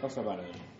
Cosa para ver.